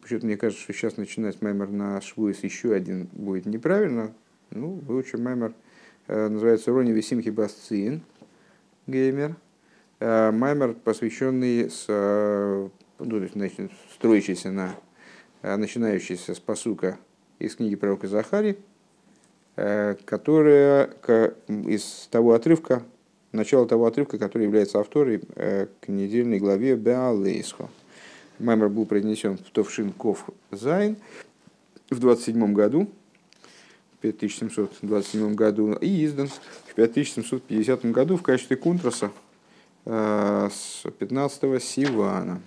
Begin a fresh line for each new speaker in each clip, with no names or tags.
Почему-то мне кажется, что сейчас начинать маймер на швуис еще один будет неправильно. Ну, выучим маймер. Называется Рони Висимхи Басциин геймер. Маймер, посвященный с, ну, то есть, значит, строящийся на начинающийся с посука из книги пророка Захари, которая из того отрывка, начало того отрывка, который является автором к недельной главе Беалейсхо. Маймер был произнесен в Товшин Ков Зайн в 27 году, в 5727 году, и издан в 5750 году в качестве контраса э, с 15 Сивана.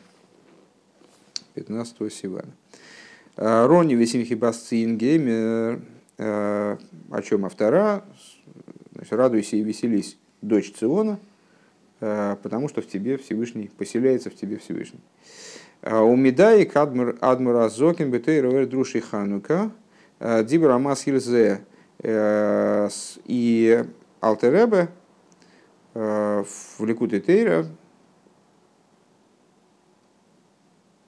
15 Сивана. Э, Рони Весимхи Басцин Геймер, э, о чем автора, значит, радуйся и веселись, дочь Циона, потому что в тебе Всевышний, поселяется в тебе Всевышний. А у Медаик Адмура Зокин Бетейровер Друши Ханука. Э, Дибра Масхильзе э, и Алтеребе э, в Ликуте Тейра.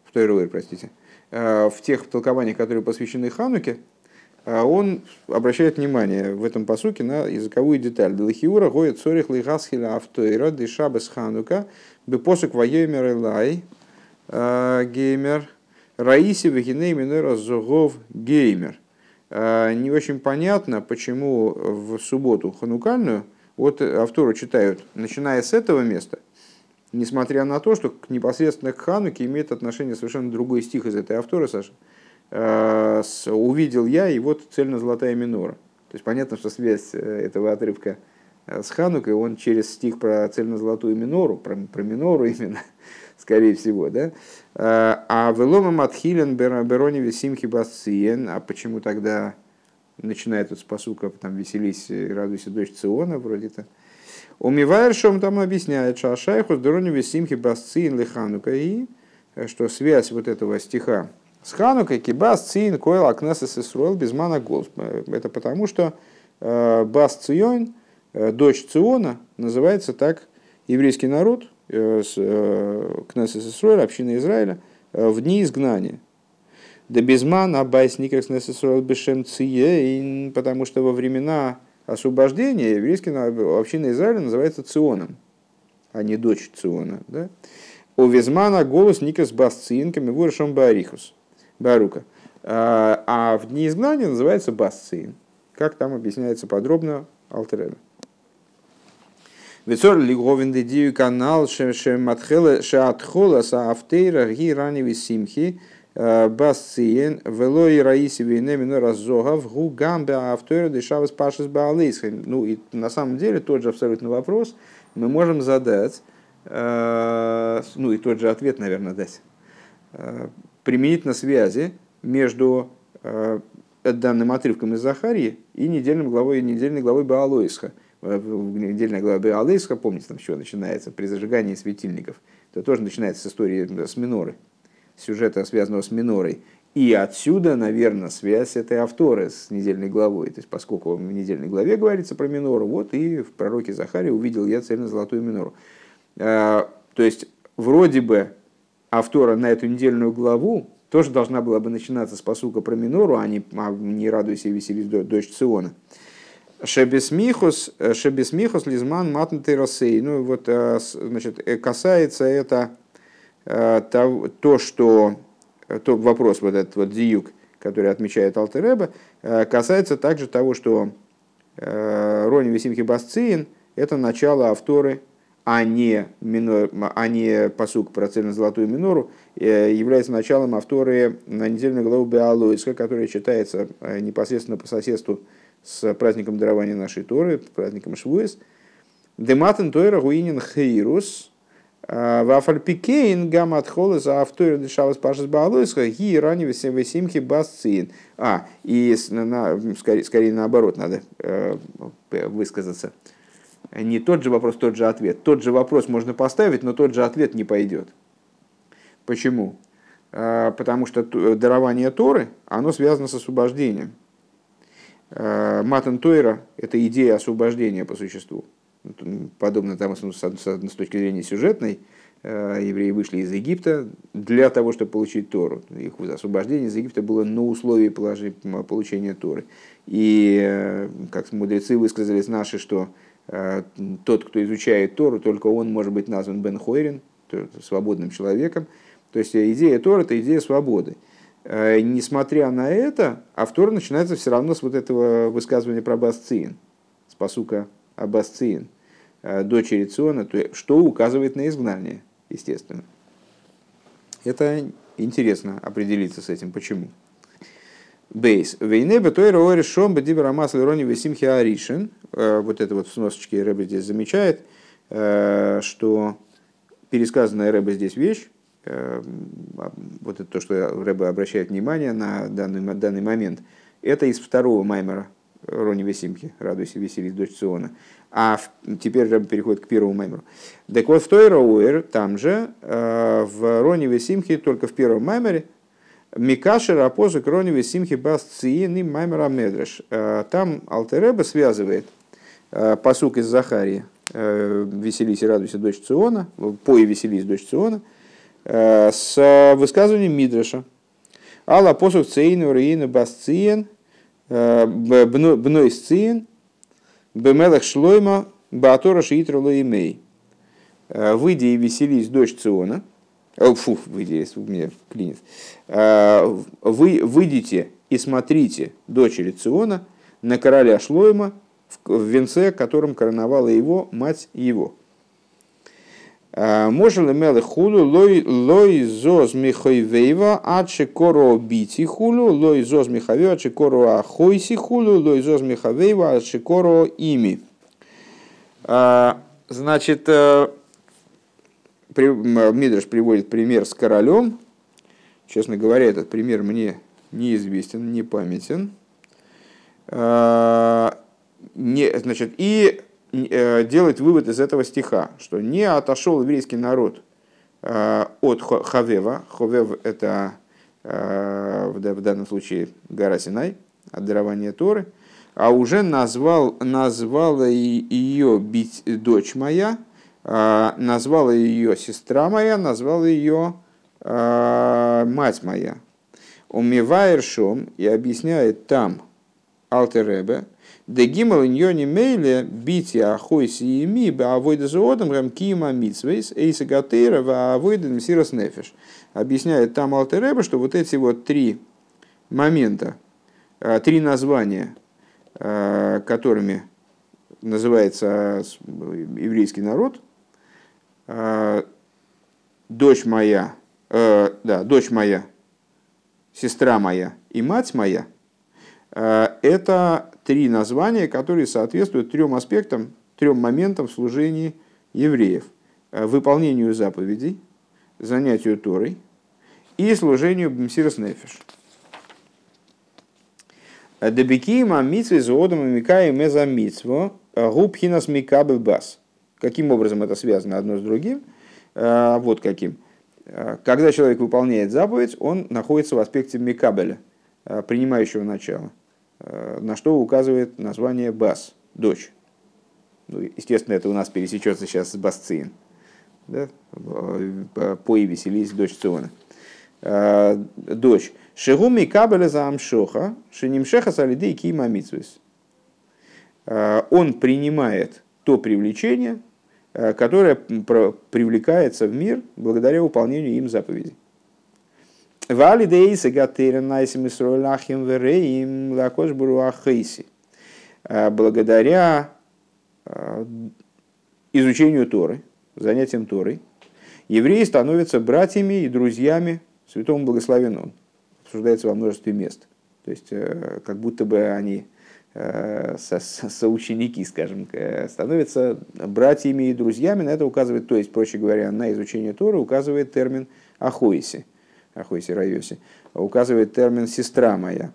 В Тейровер, простите, в тех толкованиях, которые посвящены Хануке, он обращает внимание в этом посуке на языковую деталь. Делахиура гоет цорих лихасхиля автоира дешабес ханука бепосук воемер лай Э, геймер. Раиси Вагиней Минера Зогов геймер. Э, не очень понятно, почему в субботу ханукальную, вот автору читают, начиная с этого места, несмотря на то, что непосредственно к Хануке имеет отношение совершенно другой стих из этой автора, Саша. Э, увидел я, и вот цельно-золотая минора. То есть понятно, что связь этого отрывка с Ханукой, он через стих про цельно-золотую минору, про, про минору именно, скорее всего, да? А, а велома матхилен берони весимхи басциен, а почему тогда начинает этот спасука, там веселись, радуйся, дочь Циона, вроде-то. Умивайр, что он там объясняет, что Ашайху с Дорони Весимхи Басциин Лиханука, и что связь вот этого стиха с Ханукой, Кибас Цин, Койл, Акнесес Исруэл, Безмана Голс. Это потому, что э, Бас Цион, э, дочь Циона, называется так еврейский народ, Э, с э, Кнессес Исруэль, община Израиля, э, в дни изгнания. Да безман абайс Кнессес бешем ция, потому что во времена освобождения еврейский община Израиля называется Ционом, а не дочь Циона. Да? У Визмана голос Никас Басциинками выршем Барихус, Барука. А в дни изгнания называется Басциин. Как там объясняется подробно Алтереба. Вецор лиговин дедию канал шематхела шеатхола са автейра ги раневи симхи басциен вело и раиси вейнемину разогав гу гамбе автойра дешавас пашес баалейсха. Ну и на самом деле тот же абсолютно вопрос мы можем задать, ну и тот же ответ, наверное, дать. Применительно связи между данным отрывком из Захарии и недельным главой, недельной главой Баалоисха – в недельной главе Алейска, помните, там еще начинается при зажигании светильников, это тоже начинается с истории с миноры, сюжета, связанного с минорой. И отсюда, наверное, связь этой авторы с недельной главой. То есть, поскольку в недельной главе говорится про минору, вот и в пророке Захаре увидел я цельно-золотую минору. А, то есть, вроде бы автора на эту недельную главу тоже должна была бы начинаться с посука про минору, а не, а не радуйся и веселись дочь Циона. Шебесмихус, э, шебесмихус лизман матнатый росей. Ну вот, э, значит, э, касается это то, что то вопрос вот этот вот диюк, который отмечает Алтереба, касается также того, что Рони Весимхи Басциин – это начало авторы, а не, минор, а не посук про цельно-золотую минору, является началом авторы на недельную главу Беалоиска, которая читается непосредственно по соседству с праздником дарования нашей Торы, праздником Швуэс. Дематен Тойра Гуинин Хейрус, а, Вафальпикейн гамат за автойра дешавас пашас баалойска ги рани весимхи басцин. А, и на, скорее, скорее наоборот надо э, высказаться. Не тот же вопрос, тот же ответ. Тот же вопрос можно поставить, но тот же ответ не пойдет. Почему? А, потому что дарование Торы, оно связано с освобождением. Э, Матан Тойра – это идея освобождения по существу. Подобно тому, с точки зрения сюжетной, евреи вышли из Египта для того, чтобы получить Тору. Их освобождение из Египта было на условии получения Торы. И, как мудрецы высказались наши, что тот, кто изучает Тору, только он может быть назван Бен Хойрин, свободным человеком. То есть идея Тора – это идея свободы. Э, несмотря на это, автор начинается все равно с вот этого высказывания про Басциин, с посука Абасциин, э, дочери Циона, что указывает на изгнание, естественно. Это интересно определиться с этим, почему. Бейс. Вейне бетойра орешом бедибера масл рони весимхи аришин. Э, вот это вот в сносочке Рэбе здесь замечает, что пересказанная Рэбе здесь вещь, вот это то, что Рэба обращает внимание на данный, данный момент, это из второго маймера Рони Весимки, «Радуйся, веселись, дочь Циона». А теперь Рэба переходит к первому маймеру. Так вот, в той Роуэр, там же, э, в Рони Весимхе, только в первом маймере, Микашер апозык Рони Весимхи бас и маймера медреш. Э, там Алтереба связывает э, посук из Захарии, «Веселись и радуйся, дочь Циона», «Пой веселись, дочь Циона», с высказыванием Мидраша. Алла посух цейну рейну басциен э, бнойсциен бемелах шлойма баатора шиитру имей. Э, выйди и веселись, дочь Циона. О, фу, выйди, у меня клинит. Вы выйдите и смотрите дочери Циона на короля Шлойма в венце, которым короновала его мать его. Можно ли мелы хулу лой зоз михойвейва адше коро бити хулу, лой зоз михавева адше коро ахойси хулу, лой зоз михавева адше коро ими. Э, значит, Мидраш приводит пример с королем. Честно говоря, этот пример мне неизвестен, не памятен. Не, значит, и делать вывод из этого стиха, что не отошел еврейский народ э, от Хавева. Хавев – это э, в данном случае гора Синай, от дарования Торы, а уже назвал, назвала ее бить дочь моя, назвала ее сестра моя, назвала ее мать моя. Умиваершом и объясняет там Алтеребе, Де гимал ньони мейле бити ахойси еми ба авойда зоодам рэм кима митсвейс эйса гатейра ва авойда мсирос нефиш. Объясняет там Алтереба, что вот эти вот три момента, а, три названия, а, которыми называется еврейский народ, а, дочь моя, да, дочь моя, сестра моя и мать моя, это три названия, которые соответствуют трем аспектам, трем моментам в служении евреев. Э, выполнению заповедей, занятию Торой и служению Бмсирос Нефиш. Э, Дебекима митсвы зоодом микаи меза митсво э, губхинас микабель бас. Каким образом это связано одно с другим? Вот каким. Когда человек выполняет заповедь, он находится в аспекте микабеля, принимающего начала – на что указывает название Бас, дочь. Ну, естественно, это у нас пересечется сейчас с Басциин. Да? По и веселись, дочь Циона. Э, дочь. Шигуми кабеля за амшоха, шинимшеха салиды и кима э, Он принимает то привлечение, которое привлекается в мир благодаря выполнению им заповедей. Вали дейса гатерен найсим исройлахим вереим лакош буруахейси. А, благодаря а, изучению Торы, занятием Торой, евреи становятся братьями и друзьями святому благословенному. Обсуждается во множестве мест. То есть, э, как будто бы они э, со, соученики, скажем, становятся братьями и друзьями. На это указывает, то есть, проще говоря, на изучение Торы указывает термин «ахоиси», Ахойси Райоси, указывает термин «сестра моя».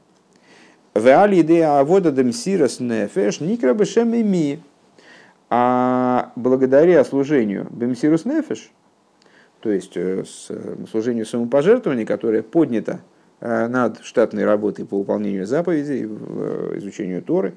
В идея авода демсирас нефеш никра ми. А благодаря служению бемсирус нефеш, то есть э, э, служению самопожертвования, которое поднято э, над штатной работой по выполнению заповедей, изучению Торы,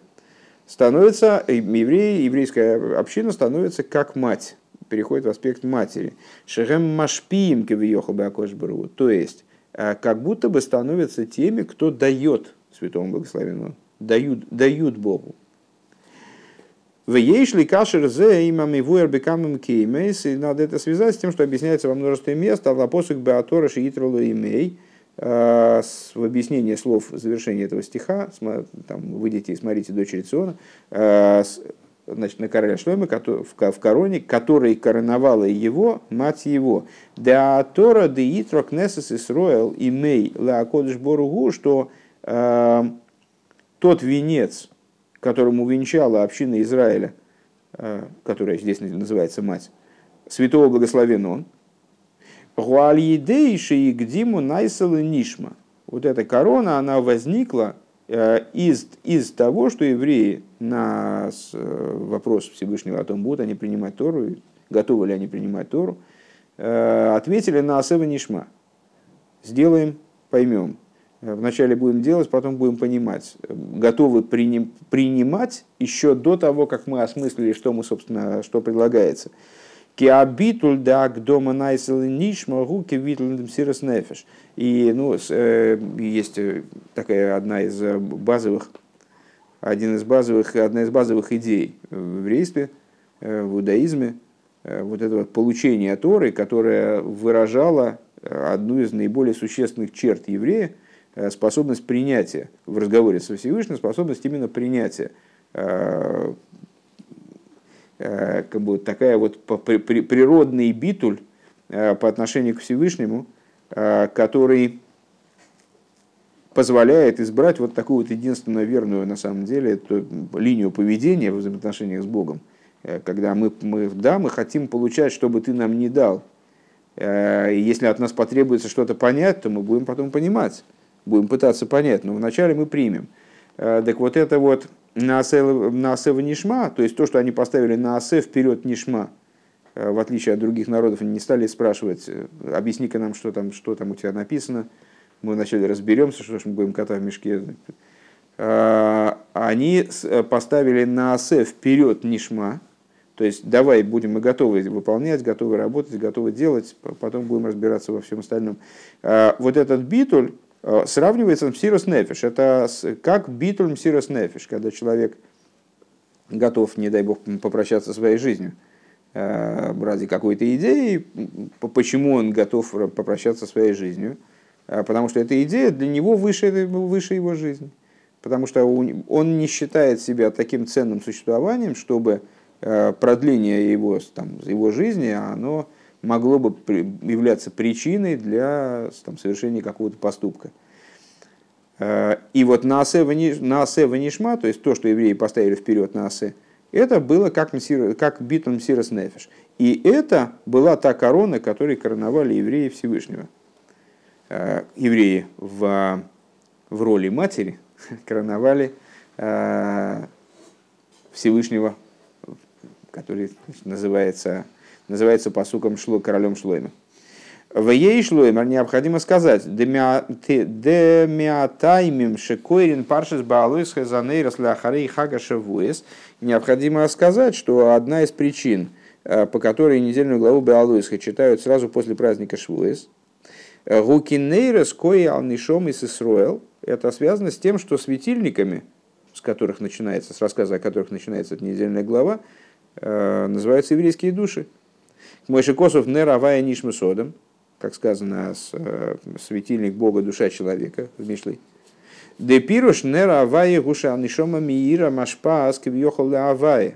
становится, евреи, еврейская община становится как мать переходит в аспект матери. Шехем машпием кевиехал бакошбру. То есть, как будто бы становятся теми, кто дает святому благословенному, дают, дают Богу. В ейшли кашер зе имами вуэр бекамым кеймейс. И надо это связать с тем, что объясняется во множестве мест. А лапосук беатора шиитролу имей. В объяснении слов завершения этого стиха, там, выйдите и смотрите дочери Циона, значит, на короля Шлема в короне, который короновала его, мать его. Да Тора де Итрок Несес Исроэл имей Леакодыш Боругу, что э, тот венец, которому венчала община Израиля, э, которая здесь называется мать, святого благословен он, Гуальидейши и Гдиму Найсала Нишма. Вот эта корона, она возникла э, из, из того, что евреи на э, вопрос Всевышнего о том, будут они принимать Тору, готовы ли они принимать Тору, ответили на Асева Нишма. Сделаем, поймем. Э, вначале будем делать, потом будем понимать. Готовы приним, принимать еще до того, как мы осмыслили, что мы, собственно, что предлагается. Киабитуль дак дома найсел нишма гуки витлендем сирос нефеш. И ну, э, есть э, такая одна из базовых, один из базовых, одна из базовых идей в еврействе, в иудаизме, вот это вот получение Торы, которое выражало одну из наиболее существенных черт еврея, Э, способность принятия в разговоре со Всевышним, способность именно принятия. Э, э, как бы такая вот природный битуль по отношению к Всевышнему, который позволяет избрать вот такую вот единственную верную на самом деле эту линию поведения в взаимоотношениях с Богом. Когда мы, мы, да, мы хотим получать, что бы ты нам не дал. И если от нас потребуется что-то понять, то мы будем потом понимать будем пытаться понять, но вначале мы примем. Э, так вот это вот на Асева Нишма, то есть то, что они поставили на Асе вперед Нишма, э, в отличие от других народов, они не стали спрашивать, э, объясни-ка нам, что там, что там у тебя написано, мы вначале разберемся, что ж мы будем кота в мешке. Они поставили на Асе вперед Нишма, то есть давай будем мы готовы выполнять, готовы работать, готовы делать, потом будем разбираться во всем остальном. Вот этот битуль, Э, сравнивается с Мсирос Нефиш. Это как битуль Мсирос Нефиш, когда человек готов, не дай бог, попрощаться своей жизнью э, ради какой-то идеи, почему он готов попрощаться своей жизнью, э, потому что эта идея для него выше, выше его жизни. Потому что он не считает себя таким ценным существованием, чтобы продление его, там, его жизни, оно могло бы являться причиной для там, совершения какого-то поступка. Э, и вот на асе ванишма, то есть то, что евреи поставили вперед на асе, это было как, как битун Мсирос Нефиш. И это была та корона, которой короновали евреи Всевышнего. Э, евреи в, в роли матери короновали э, Всевышнего, который называется называется посуком шло, королем Шлойма. В ей Шлоймер необходимо сказать, демиатаймим шекойрин паршис баалуис хазанейрос ляхарей хага шавуэс. Необходимо сказать, что одна из причин, э, по которой недельную главу Беалуисха читают сразу после праздника Швуэс, Гукинейрос кои алнишом и Исруэл, это связано с тем, что светильниками, с которых начинается, с рассказа о которых начинается эта недельная глава, э, называются еврейские души. Мойши Косов не равая нишму содом, как сказано, э, светильник Бога, душа человека в Мишле. Де пируш не равая гуша нишома миира машпа аскивьехал авая.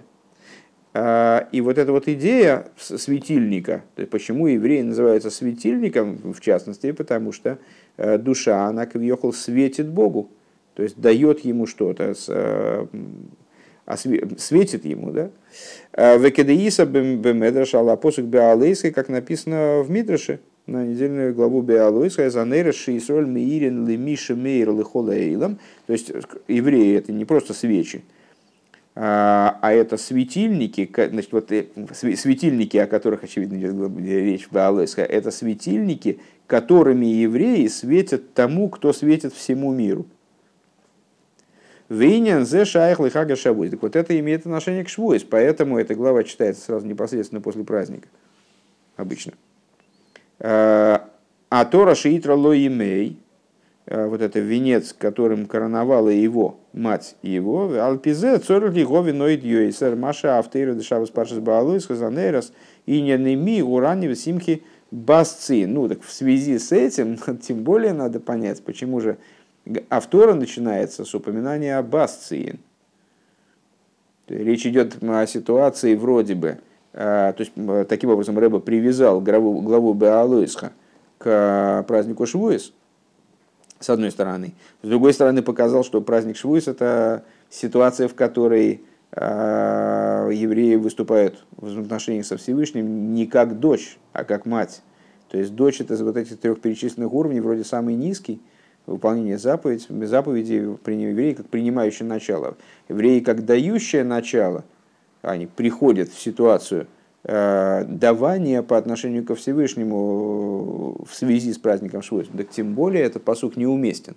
А, и вот эта вот идея светильника, то есть почему евреи называются светильником, в частности, потому что э, душа, она кавьехал светит Богу, то есть дает ему что-то, э, светит ему, да? А, Векедеиса бемедраш алла посук беалейской, как написано в Мидраше, на недельную главу Беалуиска, Занейра Шиисроль Миирин Лемиша Мейр Лихолаэйлам. То есть евреи это не просто свечи, а, а это светильники, значит, вот э, светильники, о которых, очевидно, идет речь в Беалуиска, это светильники, которыми евреи светят тому, кто светит всему миру. Винен зе шайх лихага шавуис. Так вот это имеет отношение к швуис, поэтому эта глава читается сразу непосредственно после праздника. Обычно. А Тора шиитра ло имей, вот это венец, которым короновала его мать его, Альпизе, Цорли, Говиноид, Йойсер, Маша, Автейра, Дешавас, Пашас, Баалуис, Хазанерас, и Ненеми, Урани, Симхи, Басци. Ну, так в связи с этим, тем более надо понять, почему же Автора начинается с упоминания о Басциин. Речь идет о ситуации вроде бы, а, то есть таким образом Рэба привязал главу, главу Беалуисха к празднику Швуис, с одной стороны. С другой стороны, показал, что праздник Швуис – это ситуация, в которой э, евреи выступают в отношениях со Всевышним не как дочь, а как мать. То есть дочь – это вот этих трех перечисленных уровней, вроде самый низкий, выполнение заповедей, заповеди евреи как принимающее начало. Евреи как дающее начало, они приходят в ситуацию – давание по отношению ко Всевышнему в связи с праздником Швуис, так тем более этот посук неуместен.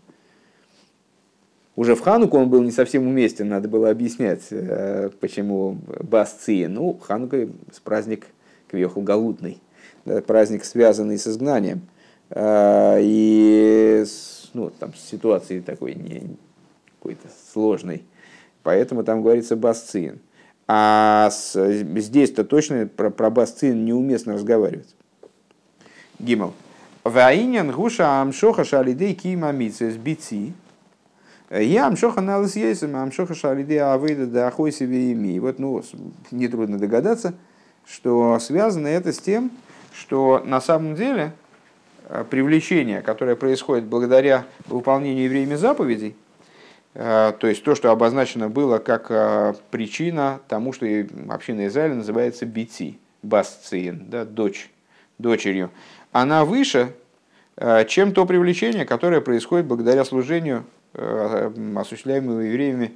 Уже в Хануку он был не совсем уместен, надо было объяснять, э, почему Басции. Ну, Ханука праздник Квеху Галутный, да, праздник, связанный с изгнанием. Э, и ну, там ситуации такой не, какой-то сложной. Поэтому там говорится Басциин. А здесь-то точно про, про басцин неуместно разговаривать. Гимал. Ваинян гуша амшоха шалидей кима митсес бици. Я амшоха налыс есем, амшоха шалидей авейда да ахой себе ими. Вот, ну, нетрудно догадаться, что связано это с тем, что на самом деле э, привлечение, которое происходит благодаря выполнению евреями заповедей, то есть то, что обозначено было как э, причина тому, что община Израиля называется Бити, Басциин, да, дочь, дочерью, она выше, э, чем то привлечение, которое происходит благодаря служению, осуществляемому евреями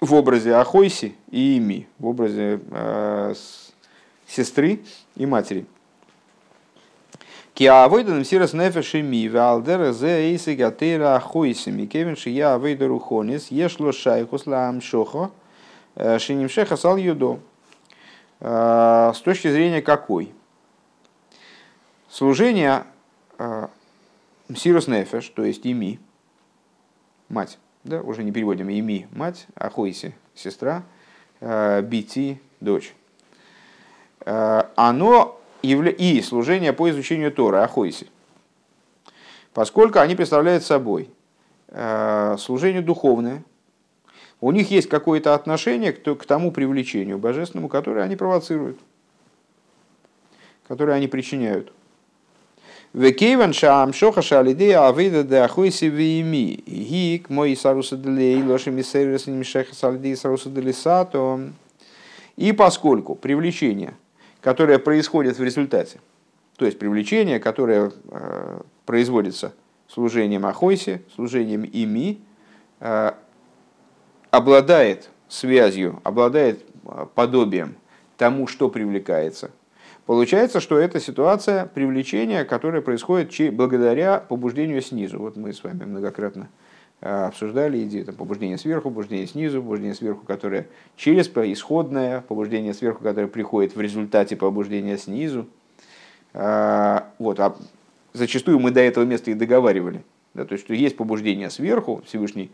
в образе Ахойси и Ими, в образе сестры и матери. Ки авойдан сирас нефеши ми валдер зе эйси гатера ахойсими кевин я авойда рухонис ешло шайхус лаам шохо э, шиним шеха сал юдо. Э, с точки зрения какой? Служение э, Сирос Нефеш, то есть ими, мать, да, уже не переводим, ими, мать, ахойси, сестра, бити, дочь. Оно и служение по изучению Тора, Ахойси. Поскольку они представляют собой э, служение духовное, у них есть какое-то отношение к тому привлечению божественному, которое они провоцируют, которое они причиняют. И поскольку привлечение – которое происходит в результате. То есть привлечение, которое э, производится служением Ахойсе, служением Ими, э, обладает связью, обладает э, подобием тому, что привлекается. Получается, что это ситуация привлечения, которая происходит благодаря побуждению снизу. Вот мы с вами многократно обсуждали идею там, побуждения сверху, побуждения снизу, побуждение сверху, которое через исходное, побуждение сверху, которое приходит в результате побуждения снизу. Э, вот, а зачастую мы до этого места и договаривали. Да, то есть, что есть побуждение сверху, Всевышний,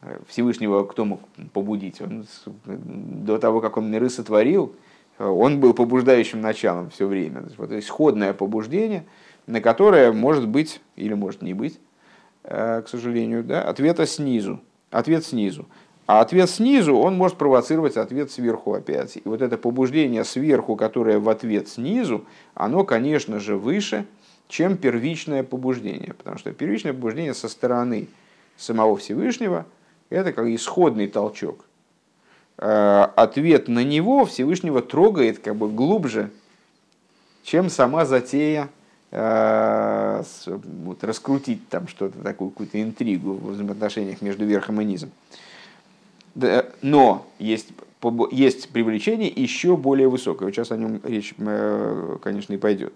э, Всевышнего кто мог побудить? Он, до того, как он миры сотворил, он был побуждающим началом все время. Вот, исходное побуждение, на которое может быть или может не быть Э, к сожалению, да, ответа снизу. Ответ снизу. А ответ снизу, он может провоцировать ответ сверху опять. И вот это побуждение сверху, которое в ответ снизу, оно, конечно же, выше, чем первичное побуждение. Потому что первичное побуждение со стороны самого Всевышнего – это как исходный толчок. Э, ответ на него Всевышнего трогает как бы глубже, чем сама затея Э, вот, раскрутить там что-то, такую какую-то интригу в взаимоотношениях между верхом и низом. Но есть, есть привлечение еще более высокое. Сейчас о нем речь, э, конечно, и пойдет.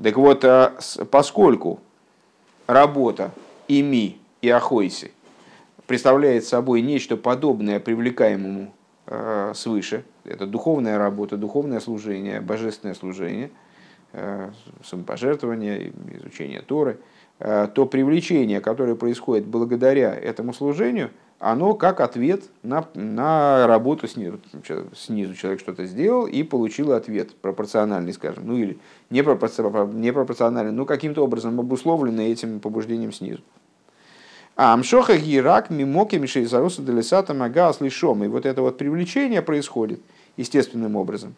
Так вот, э, поскольку работа ими и Ахойси представляет собой нечто подобное привлекаемому э, свыше. Это духовная работа, духовное служение, божественное служение, э, самопожертвование, изучение Торы, э, то привлечение, которое происходит благодаря этому служению, оно как ответ на, на работу снизу. Снизу человек что-то сделал и получил ответ пропорциональный, скажем, ну или непропорциональный, но каким-то образом обусловленный этим побуждением снизу. А амшоха гирак мимоки мишейзаруса делесата мага слышом. И вот это вот привлечение происходит естественным образом.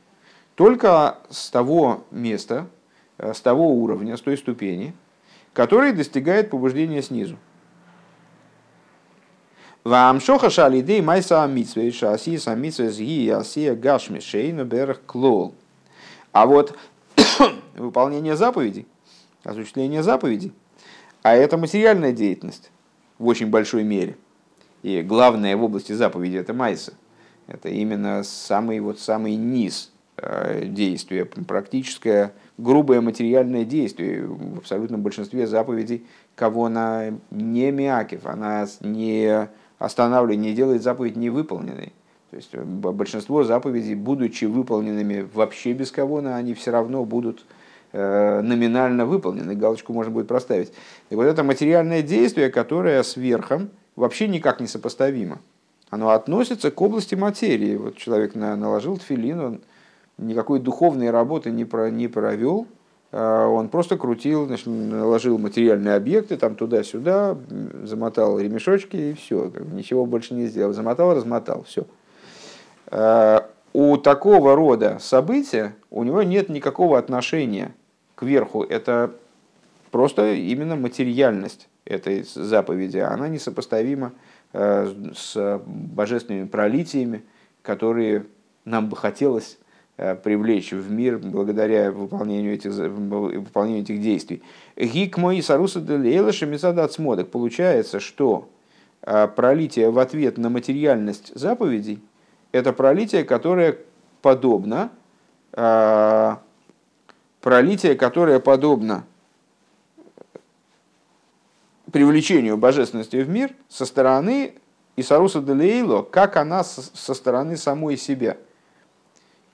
Только с того места, э, с того уровня, с той ступени, который достигает побуждения снизу. Вамшоха шалидей майса амитсвей шаси самитсвей зги асия гашми шейну клол. А вот выполнение заповедей, осуществление заповедей, а это материальная деятельность в очень большой мере. И главное в области заповеди это майса. Это именно самый, вот, самый низ э, действия, практическое, грубое материальное действие. В абсолютном большинстве заповедей кого она не мякив, она не останавливает, не делает заповедь невыполненной. То есть э, большинство заповедей, будучи выполненными вообще без кого, они все равно будут Э, номинально выполнены, галочку можно будет проставить. И вот это материальное действие, которое с вообще никак не сопоставимо. Оно относится к области материи. Вот человек наложил тфилин, он никакой духовной работы не, про, не провел, а он просто крутил, значит, наложил материальные объекты там туда-сюда, замотал ремешочки и все, ничего больше не сделал. Замотал, размотал, все. А у такого рода события у него нет никакого отношения к верху, это просто именно материальность этой заповеди. Она несопоставима э, с божественными пролитиями, которые нам бы хотелось привлечь в мир благодаря выполнению этих, выполнению этих действий. Гик мой саруса смодок. Получается, что э, пролитие в ответ на материальность заповедей – это пролитие, которое подобно пролитие, которое подобно привлечению божественности в мир со стороны Исаруса Делейло, как она со стороны самой себя.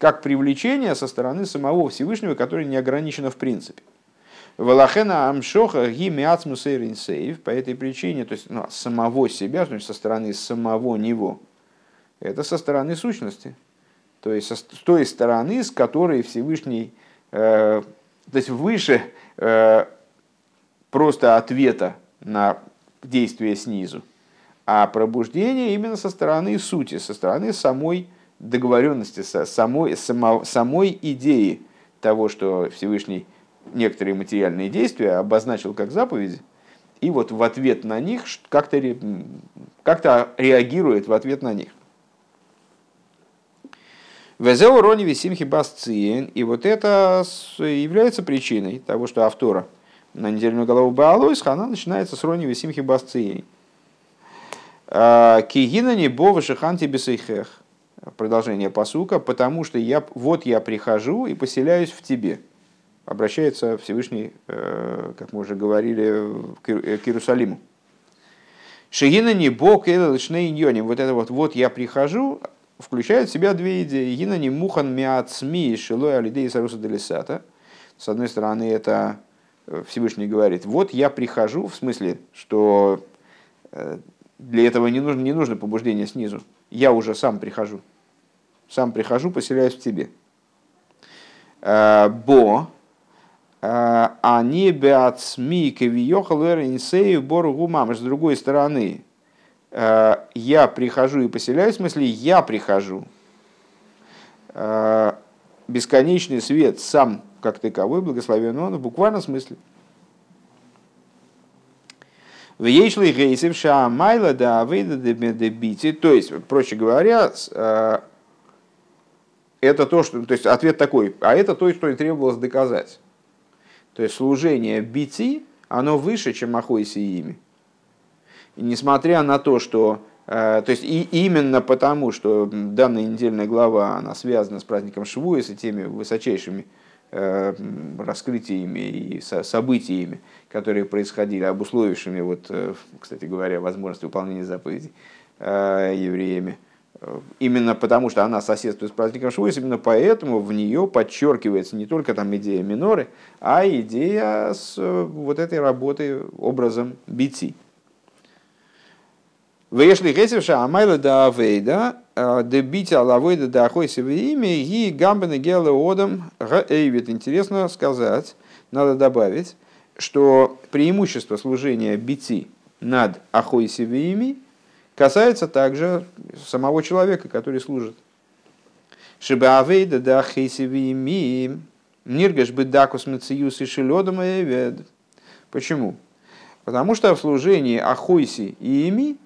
Как привлечение со стороны самого Всевышнего, которое не ограничено в принципе. Валахена амшоха гимиацмусейринсейв по этой причине, то есть ну, самого себя, то есть со стороны самого него, это со стороны сущности. То есть с той стороны, с которой Всевышний Э, то есть выше э, просто ответа на действие снизу, а пробуждение именно со стороны сути, со стороны самой договоренности, самой, само, самой идеи того, что Всевышний некоторые материальные действия обозначил как заповеди, и вот в ответ на них как-то как реагирует в ответ на них. Везеу рони висимхи басциен. И вот это является причиной того, что автора на недельную голову Баалойс, она начинается с рони висимхи басциен. Кигина не бова шиханти бесейхех. Продолжение посука. Потому что я, вот я прихожу и поселяюсь в тебе. Обращается Всевышний, э, как мы уже говорили, к Иерусалиму. Шигина не бог и Вот это вот, вот я прихожу, включает в себя две идеи. Гина не мухан миацми шилой алидей саруса делисата. С одной стороны, это э, Всевышний говорит, вот я прихожу, в смысле, что э, для этого не нужно, не нужно побуждение снизу. Я уже сам прихожу. Сам прихожу, поселяюсь в тебе. Э, бо, а не беацми кевиохал инсею бору гумам. С другой стороны, Э, я прихожу и поселяюсь, в смысле я прихожу. Э, бесконечный свет сам как таковой, благословен он в буквальном смысле. В Ейшли Гейсев Шамайла да Авейда Дебити, то есть, проще говоря, э, это то, что, то есть ответ такой, а это то, что и требовалось доказать. То есть служение бити, оно выше, чем Ахойси ими. И несмотря на то, что э, то есть и именно потому, что данная недельная глава, она связана с праздником Швуи, с теми высочайшими э, раскрытиями и событиями, которые происходили, обусловившими, вот, кстати говоря, возможность выполнения заповедей евреями. Именно потому, что она соседствует с праздником Швуис, именно поэтому в нее подчеркивается не только там идея миноры, а идея с вот этой работы образом бити. Вешли Хесевша Амайла да Авейда, дебитя лавойда да Ахойсева имя, и гамбена гела одам эйвит. Интересно сказать, надо добавить, что преимущество служения бити над Ахойсевими касается также самого человека, который служит. Шибы Авейда да Ахойсевими, ниргаш бы дакус мециюс и шеледом Почему? Потому что в служении Ахойси и ими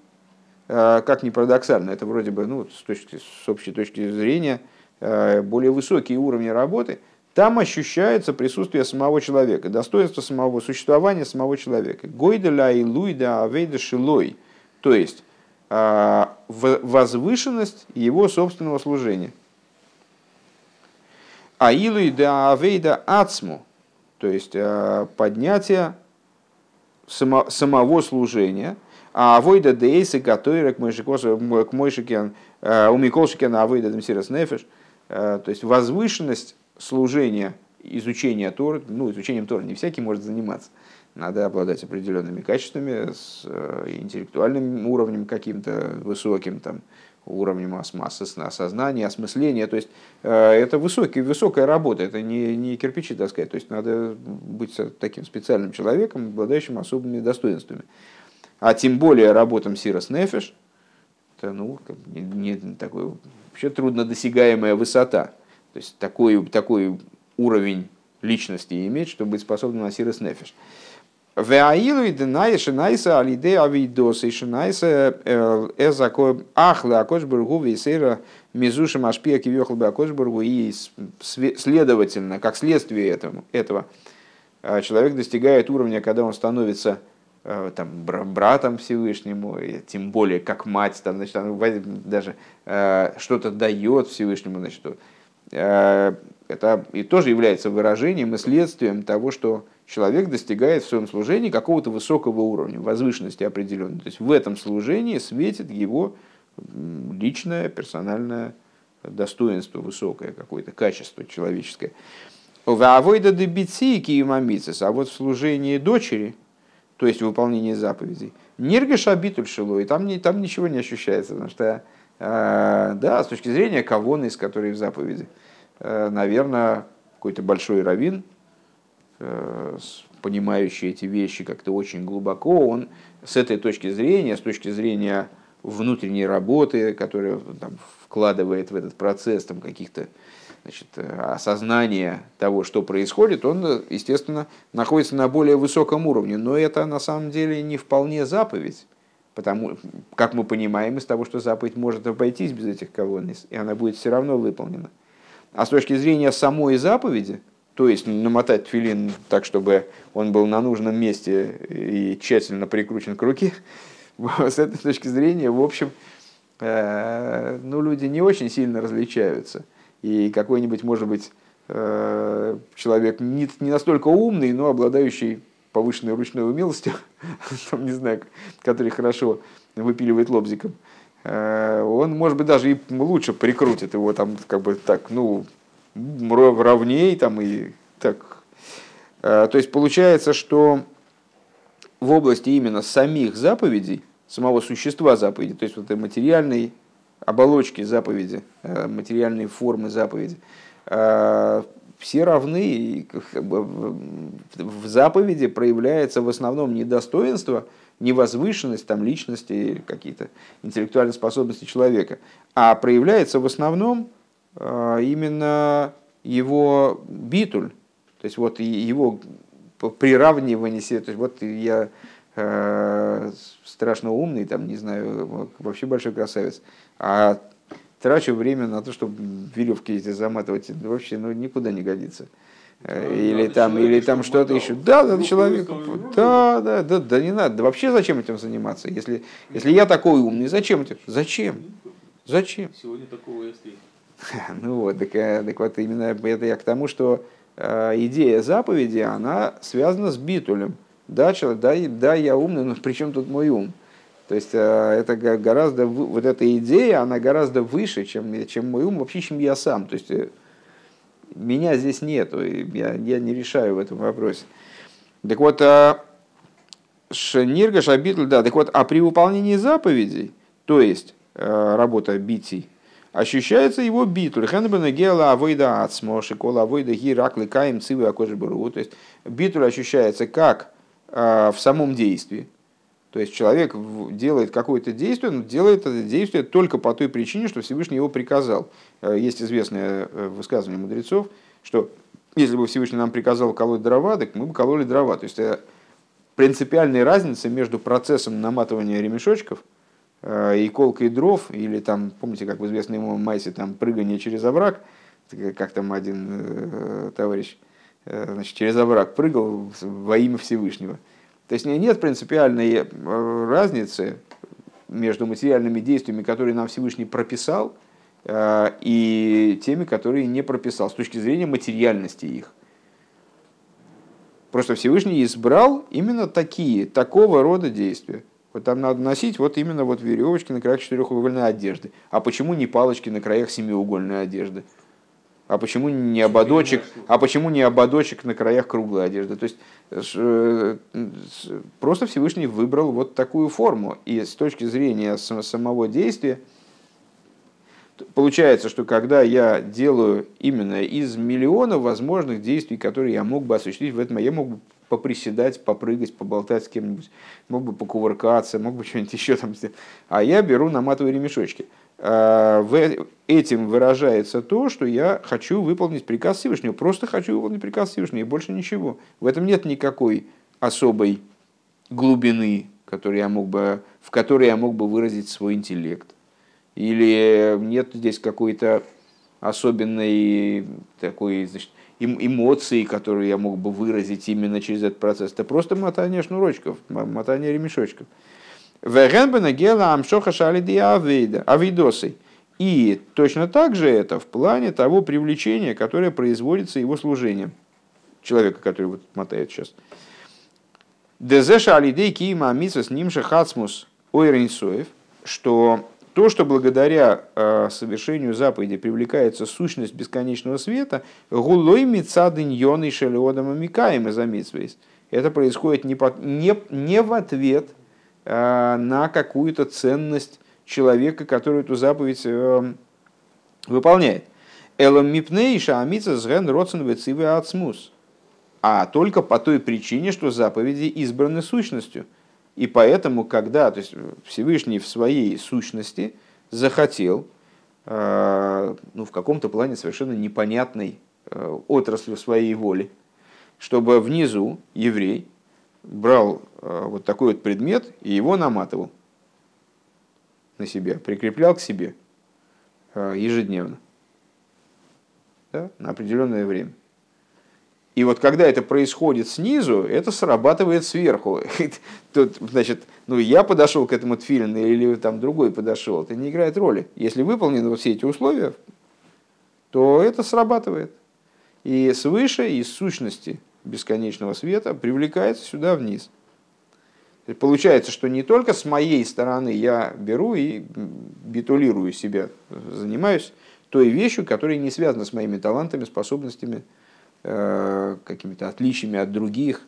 Э, как ни парадоксально, это вроде бы, ну, с, точки, с общей точки зрения, э, более высокие уровни работы, там ощущается присутствие самого человека, достоинство самого существования самого человека. Гойда и луйда авейда шилой, то есть возвышенность его собственного служения. А илуй да авейда ацму, то есть поднятие самого служения – а авойда дейсы, которые к мойшикен, э, у Миколшикен авойда демсирас нефеш, то есть возвышенность служения, изучения Тор, ну, изучением Тора не всякий может заниматься. Надо обладать определенными качествами, с э, интеллектуальным уровнем каким-то высоким, там, уровнем осознания, осмысления. То есть это высокий, высокая работа, это не, не кирпичи таскать. То есть надо быть таким специальным человеком, обладающим особыми достоинствами а тем более работам Сирос Нефеш, это ну, не, не такой, вообще труднодосягаемая высота. То есть такой, такой уровень личности иметь, чтобы быть способным на Сирос Нефеш. Веаилу и денайя шинайса алиде авидоса и шинайса э, эзако ахле акошбургу вейсера мизуша машпия кивехал бы акошбургу и следовательно, как следствие этому, этого, э, человек достигает уровня, когда он становится Э, там, братом Всевышнему, и тем более как мать, там, значит, она даже э, что-то дает Всевышнему, значит, э, это и тоже является выражением и следствием того, что человек достигает в своем служении какого-то высокого уровня, возвышенности определенной. То есть в этом служении светит его личное, персональное достоинство высокое, какое-то качество человеческое. А вот в служении дочери – то есть выполнение заповедей. Нирга шабитуль шило, и там, не, там ничего не ощущается, потому что, э, да, с точки зрения кавона, из которой в заповеди, наверное, какой-то большой раввин, э, понимающий эти вещи как-то очень глубоко, он с этой точки зрения, с точки зрения внутренней работы, которая там, вкладывает в этот процесс там, каких-то значит, осознание того, что происходит, он, естественно, находится на более высоком уровне. Но это на самом деле не вполне заповедь. Потому, как мы понимаем из того, что заповедь может обойтись без этих колонис, и она будет все равно выполнена. А с точки зрения самой заповеди, то есть намотать филин так, чтобы он был на нужном месте и тщательно прикручен к руке, с этой точки зрения, в общем, э, ну, люди не очень сильно различаются – и какой-нибудь, может быть, э, человек не, не настолько умный, но обладающий повышенной ручной умелостью, там, не знаю, который хорошо выпиливает лобзиком, он, может быть, даже и лучше прикрутит его там, как бы так, ну, ровнее там и так. Э, то есть получается, что в области именно самих заповедей, самого существа заповеди, то есть вот этой материальной оболочки заповеди, э, материальные формы заповеди, э, все равны, и как бы в заповеди проявляется в основном не достоинство, не возвышенность там, личности, какие-то интеллектуальные способности человека, а проявляется в основном э, именно его битуль, то есть вот его приравнивание то есть вот я страшно умный, там, не знаю, вообще большой красавец, а трачу время на то, чтобы веревки эти заматывать, вообще ну, никуда не годится. Э, или там, или там что-то еще. Да, да, человек. Да, да, да, да, не надо. Да вообще зачем этим заниматься? Если, если я такой умный, зачем этим? Зачем? Зачем?
Сегодня такого я
Ну вот, так, э, так вот именно это я к тому, что идея заповеди, она связана с битулем. Да, человек, да, да, я умный, но при чем тут мой ум? То есть это гораздо, вот эта идея, она гораздо выше, чем, чем мой ум, вообще, чем я сам. То есть меня здесь нету, я, я не решаю в этом вопросе. Так вот, Шнирга Шабитль, да, так вот, а при выполнении заповедей, то есть работа битий, ощущается его битуль. Хэнбена гела авойда ацмо, шикола авойда гирак ликаем цивы акожи То есть битуль ощущается как э, в самом действии. То есть человек делает какое-то действие, но делает это действие только по той причине, что Всевышний его приказал. Э, есть известное э, высказывание мудрецов, что если бы Всевышний нам приказал колоть дрова, так мы бы кололи дрова. То есть принципиальная разница между процессом наматывания ремешочков – Э, и колкой дров, или там, помните, как в известной ему майсе, там прыгание через овраг, как там один э, товарищ э, значит, через овраг прыгал во имя Всевышнего. То есть нет принципиальной разницы между материальными действиями, которые нам Всевышний прописал, и теми, которые не прописал, с точки зрения материальности их. Просто Всевышний избрал именно такие, такого рода действия. Вот там надо носить вот именно вот веревочки на краях четырехугольной одежды. А почему не палочки на краях семиугольной одежды? А почему не ободочек, а почему не ободочек на краях круглой одежды? То есть э, просто Всевышний выбрал вот такую форму. И с точки зрения самого действия, получается, что когда я делаю именно из миллиона возможных действий, которые я мог бы осуществить в этом, я мог бы поприседать, попрыгать, поболтать с кем-нибудь, мог бы покувыркаться, мог бы что-нибудь еще там сделать. А я беру, наматываю ремешочки. В этим выражается то, что я хочу выполнить приказ Всевышнего. Просто хочу выполнить приказ Всевышнего, и больше ничего. В этом нет никакой особой глубины, который я мог бы, в которой я мог бы выразить свой интеллект. Или нет здесь какой-то особенной такой значит, эмоции, которые я мог бы выразить именно через этот процесс. Это просто мотание шнурочков, мотание ремешочков. Авидосой. И точно так же это в плане того привлечения, которое производится его служением. Человека, который вот мотает сейчас. Дезеша алидей кима мисас нимша хацмус ойренсоев, что то, что благодаря э, совершению заповеди привлекается сущность бесконечного света, гулой мицадыньон и шелеодом амикаем из Это происходит не, по, не, не в ответ на какую-то ценность человека, который эту заповедь э, выполняет. Элом мипнейша амица зген родсен. А только по той причине, что заповеди избраны сущностью – и поэтому, когда то есть Всевышний в своей сущности захотел, э, ну, в каком-то плане совершенно непонятной э, отраслью своей воли, чтобы внизу еврей брал э, вот такой вот предмет и его наматывал на себя, прикреплял к себе ежедневно, да, на определенное время. И вот когда это происходит снизу, это срабатывает сверху. Тут, значит, ну я подошел к этому тфилину или там другой подошел, это не играет роли. Если выполнены вот все эти условия, то это срабатывает. И свыше, из сущности бесконечного света привлекается сюда вниз. Получается, что не только с моей стороны я беру и битулирую себя, занимаюсь той вещью, которая не связана с моими талантами, способностями, Э, какими-то отличиями от других.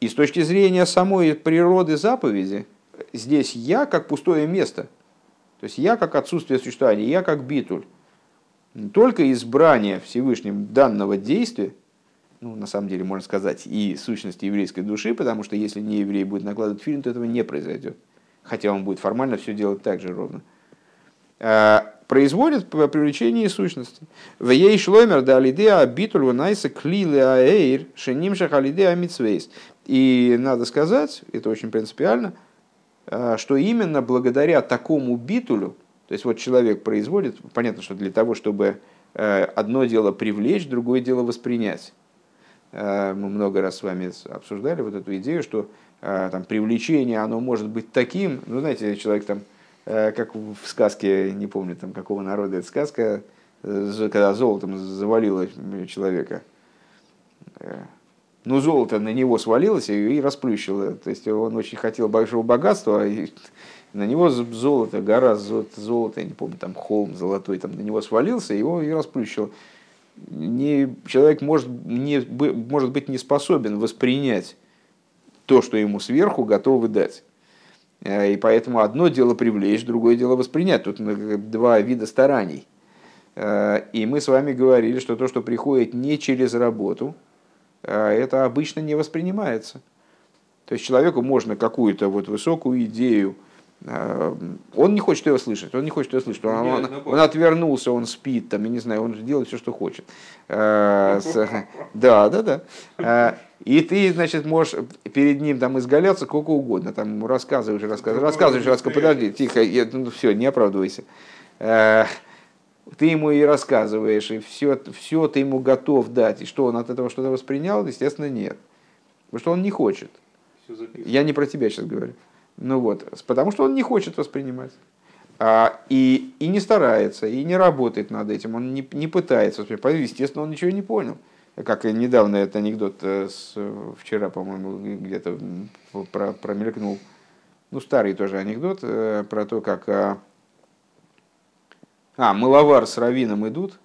И с точки зрения самой природы заповеди, здесь я как пустое место. То есть я как отсутствие существования, я как битуль. Только избрание Всевышним данного действия, ну, на самом деле, можно сказать, и сущности еврейской души, потому что если не еврей будет накладывать фильм, то этого не произойдет. Хотя он будет формально все делать так же ровно. А, производит по привлечению сущности. В ей шломер да алидеа битуль ванайса клилы аэйр шенимшах алидеа митсвейс. И надо сказать, это очень принципиально, а, что именно благодаря такому битулю, то есть вот человек производит, понятно, что для того, чтобы э, одно дело привлечь, другое дело воспринять. Э, мы много раз с вами обсуждали вот эту идею, что э, там, привлечение, оно может быть таким, ну, знаете, человек там Э, как в сказке, не помню там какого народа эта сказка, когда золотом завалило человека. Ну, золото на него свалилось и расплющило. То есть он очень хотел большого богатства, и на него золото, гора золота, я не помню, там холм золотой, там на него свалился, его и расплющило. Не, человек может, не, может быть не способен воспринять то, что ему сверху готовы дать. Э, и поэтому одно дело привлечь, другое дело воспринять. Тут два вида стараний. Э, и мы с вами говорили, что то, что приходит не через работу, э, это обычно не воспринимается. То есть человеку можно какую-то вот высокую идею, он не хочет ее слышать, он не хочет ее слышать, он, он, он отвернулся, он спит, там, я не знаю, он делает все, что хочет. Да, да, да. И ты, значит, можешь перед ним там изгаляться сколько угодно, там рассказываешь, рассказываешь, рассказываешь, рассказываешь, подожди, тихо, я, ну, все, не оправдывайся. Э, ты ему и рассказываешь, и все, все ты ему готов дать, и что он от этого что-то воспринял, естественно, нет. Потому что он не хочет. Я не про тебя сейчас говорю. Ну вот, потому что он не хочет воспринимать. А, и, и не старается, и не работает над этим, он не, не пытается. Естественно, он ничего не понял как и недавно этот анекдот э, с, вчера, по-моему, где-то про, промелькнул, ну, старый тоже анекдот э, про то, как а, а мыловар с раввином идут,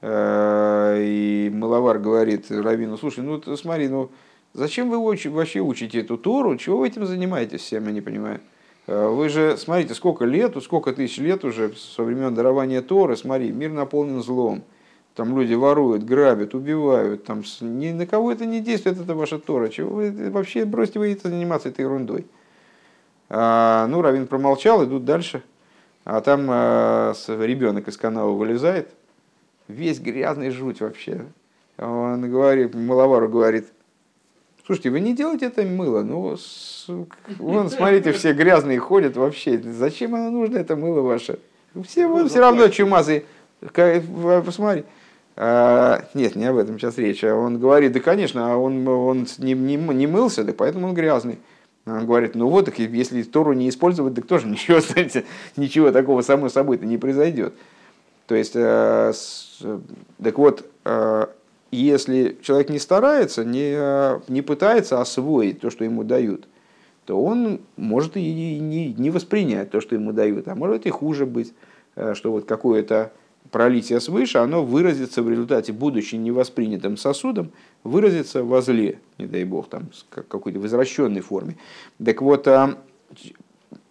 э, и мыловар говорит раввину, слушай, ну, смотри, ну, зачем вы вообще учите эту Тору, чего вы этим занимаетесь всем, я не понимаю. Вы же, смотрите, сколько лет, сколько тысяч лет уже со времен дарования Торы, смотри, мир наполнен злом там люди воруют, грабят, убивают, там ни на кого это не действует, это ваша Тора. Чего вы вообще бросьте вы это заниматься этой ерундой? А, ну, Равин промолчал, идут дальше. А там а, ребенок из канала вылезает, весь грязный жуть вообще. Он говорит, маловару говорит, слушайте, вы не делаете это мыло, ну, с... вон, смотрите, все грязные ходят вообще, зачем оно нужно, это мыло ваше? Все, вон, все равно чумазые, посмотри. А, нет, не об этом сейчас речь. А он говорит, да, конечно, а он, он не, не, не мылся, да поэтому он грязный. Он говорит, ну вот, если Тору не использовать, так тоже ничего, знаете, ничего такого само собой-то не произойдет. То есть, э, с, так вот, э, если человек не старается, не, не пытается освоить то, что ему дают, то он может и не, не воспринять то, что ему дают, а может и хуже быть, э, что вот какое-то пролитие свыше, оно выразится в результате, будучи невоспринятым сосудом, выразится во зле, не дай бог, там, какой-то возвращенной форме. Так вот, а,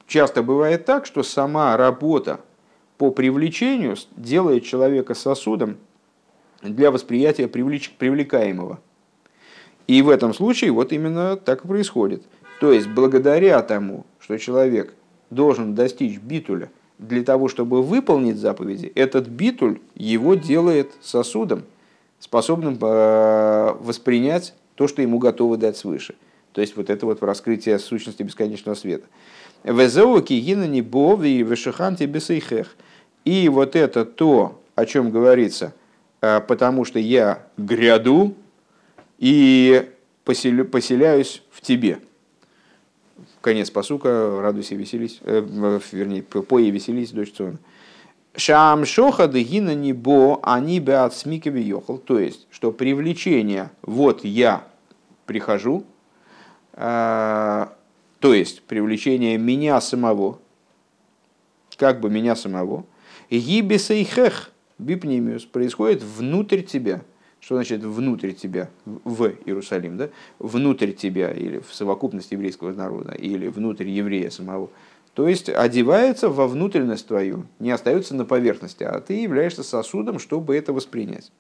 часто бывает так, что сама работа по привлечению делает человека сосудом для восприятия привлеч... привлекаемого. И в этом случае вот именно так и происходит. То есть, благодаря тому, что человек должен достичь битуля – для того, чтобы выполнить заповеди, этот битуль его делает сосудом, способным э, воспринять то, что ему готовы дать свыше. То есть вот это вот раскрытие сущности бесконечного света. И вот это то, о чем говорится, потому что я гряду и поселяюсь в тебе конец посука, радуйся, веселись, э, вернее, пой и веселись, дочь Циона. Шам шоха дегина небо, они бы от смиками ехал. То есть, что привлечение, вот я прихожу, э, то есть привлечение меня самого, как бы меня самого, гибисейхех бипнимиус происходит внутрь тебя – что значит внутрь тебя, в Иерусалим, да? внутрь тебя или в совокупность еврейского народа, или внутрь еврея самого. То есть одевается во внутренность твою, не остается на поверхности, а ты являешься сосудом, чтобы это воспринять.